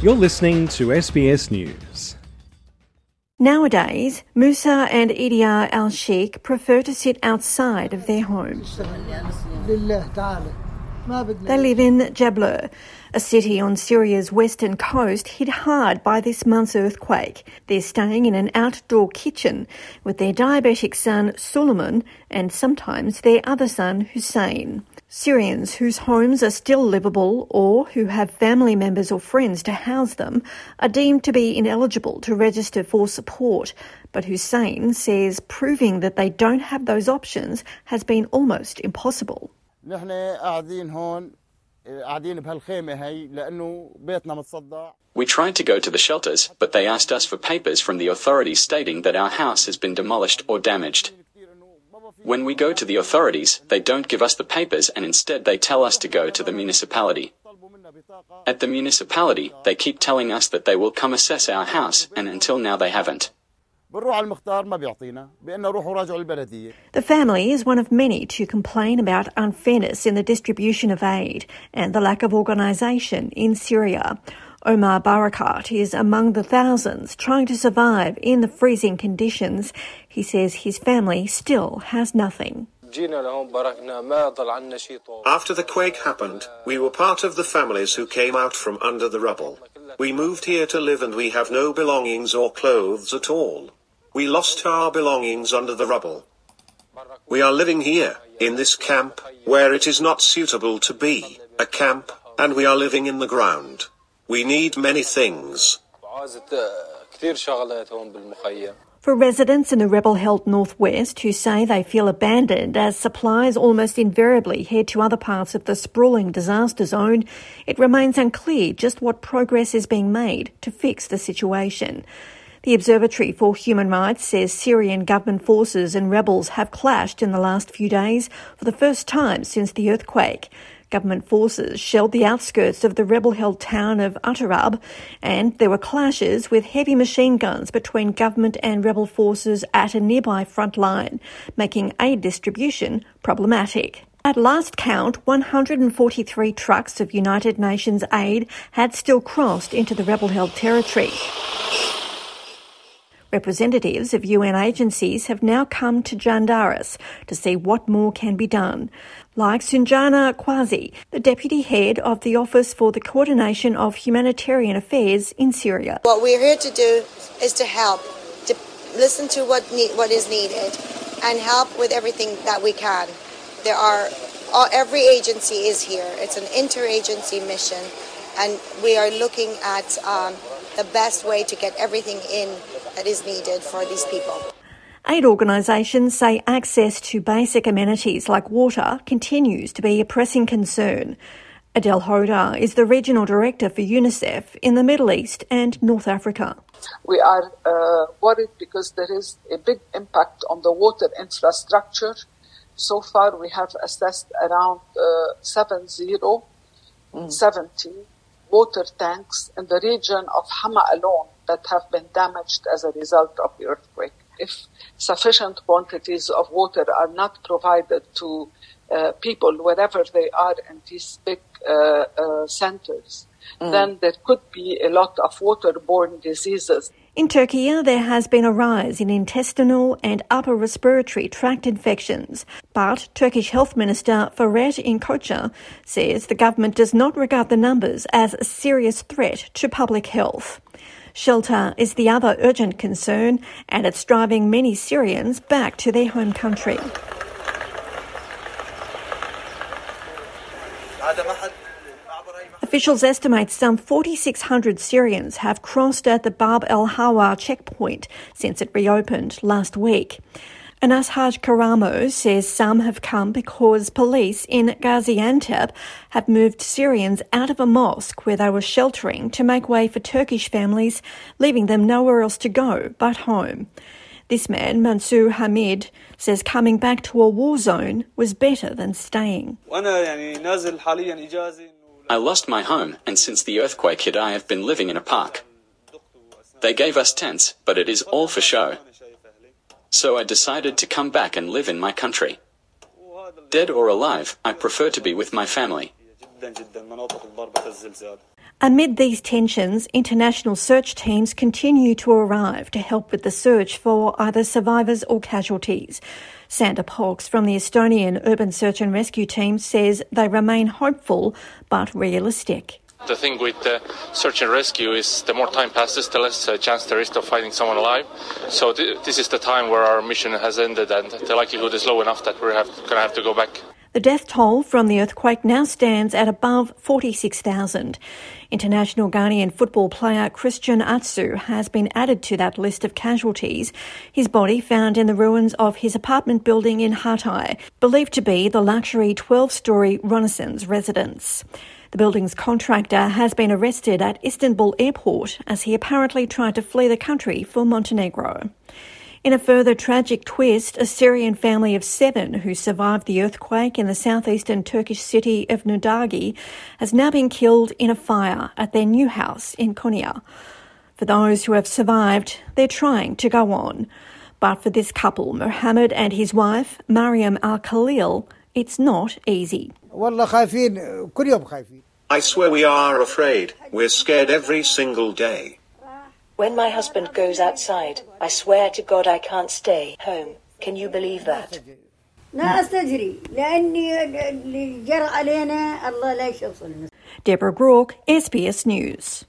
You're listening to SBS News. Nowadays, Musa and Idia Al Sheikh prefer to sit outside of their home. They live in Jableh, a city on Syria's western coast hit hard by this month's earthquake. They're staying in an outdoor kitchen with their diabetic son Suleiman and sometimes their other son Hussein. Syrians whose homes are still livable or who have family members or friends to house them are deemed to be ineligible to register for support. But Hussein says proving that they don't have those options has been almost impossible. We tried to go to the shelters, but they asked us for papers from the authorities stating that our house has been demolished or damaged. When we go to the authorities, they don't give us the papers and instead they tell us to go to the municipality. At the municipality, they keep telling us that they will come assess our house, and until now they haven't. The family is one of many to complain about unfairness in the distribution of aid and the lack of organisation in Syria. Omar Barakat is among the thousands trying to survive in the freezing conditions. He says his family still has nothing. After the quake happened, we were part of the families who came out from under the rubble. We moved here to live and we have no belongings or clothes at all. We lost our belongings under the rubble. We are living here, in this camp, where it is not suitable to be a camp, and we are living in the ground. We need many things. For residents in the rebel held northwest who say they feel abandoned as supplies almost invariably head to other parts of the sprawling disaster zone, it remains unclear just what progress is being made to fix the situation. The Observatory for Human Rights says Syrian government forces and rebels have clashed in the last few days for the first time since the earthquake. Government forces shelled the outskirts of the rebel-held town of Atarib, and there were clashes with heavy machine guns between government and rebel forces at a nearby front line, making aid distribution problematic. At last count, 143 trucks of United Nations aid had still crossed into the rebel-held territory. Representatives of UN agencies have now come to Jandaris to see what more can be done, like Sanjana Quazi, the deputy head of the Office for the Coordination of Humanitarian Affairs in Syria. What we're here to do is to help, to listen to what need, what is needed, and help with everything that we can. There are all, every agency is here. It's an interagency mission, and we are looking at um, the best way to get everything in that is needed for these people. Aid organisations say access to basic amenities like water continues to be a pressing concern. Adele Khodr is the regional director for UNICEF in the Middle East and North Africa. We are uh, worried because there is a big impact on the water infrastructure. So far, we have assessed around uh, 70, mm. 70 water tanks in the region of Hama alone that have been damaged as a result of the earthquake. If sufficient quantities of water are not provided to uh, people wherever they are in these big uh, uh, centers, mm. then there could be a lot of waterborne diseases. In Turkey, there has been a rise in intestinal and upper respiratory tract infections. But Turkish Health Minister Fahrettin Koca says the government does not regard the numbers as a serious threat to public health. Shelter is the other urgent concern, and it's driving many Syrians back to their home country. Officials estimate some 4,600 Syrians have crossed at the Bab el Hawa checkpoint since it reopened last week. Anas Haj Karamo says some have come because police in Gaziantep have moved Syrians out of a mosque where they were sheltering to make way for Turkish families, leaving them nowhere else to go but home. This man, Mansour Hamid, says coming back to a war zone was better than staying. I lost my home, and since the earthquake hit, I have been living in a park. They gave us tents, but it is all for show. So I decided to come back and live in my country. Dead or alive, I prefer to be with my family. Amid these tensions, international search teams continue to arrive to help with the search for either survivors or casualties. Sander Polks from the Estonian Urban Search and Rescue Team says they remain hopeful but realistic. The thing with the search and rescue is the more time passes, the less uh, chance there is of finding someone alive. So th- this is the time where our mission has ended, and the likelihood is low enough that we're going to have to go back. The death toll from the earthquake now stands at above 46,000. International Ghanaian football player Christian Atsu has been added to that list of casualties. His body found in the ruins of his apartment building in Hatay, believed to be the luxury 12-storey Renaissance residence. The building's contractor has been arrested at Istanbul airport as he apparently tried to flee the country for Montenegro. In a further tragic twist, a Syrian family of seven who survived the earthquake in the southeastern Turkish city of Nurdagi has now been killed in a fire at their new house in Konya. For those who have survived, they're trying to go on. But for this couple, Mohammed and his wife, Mariam Al Khalil, it's not easy. I swear we are afraid. We're scared every single day. When my husband goes outside, I swear to God I can't stay home. Can you believe that? Deborah Groarke, SBS News.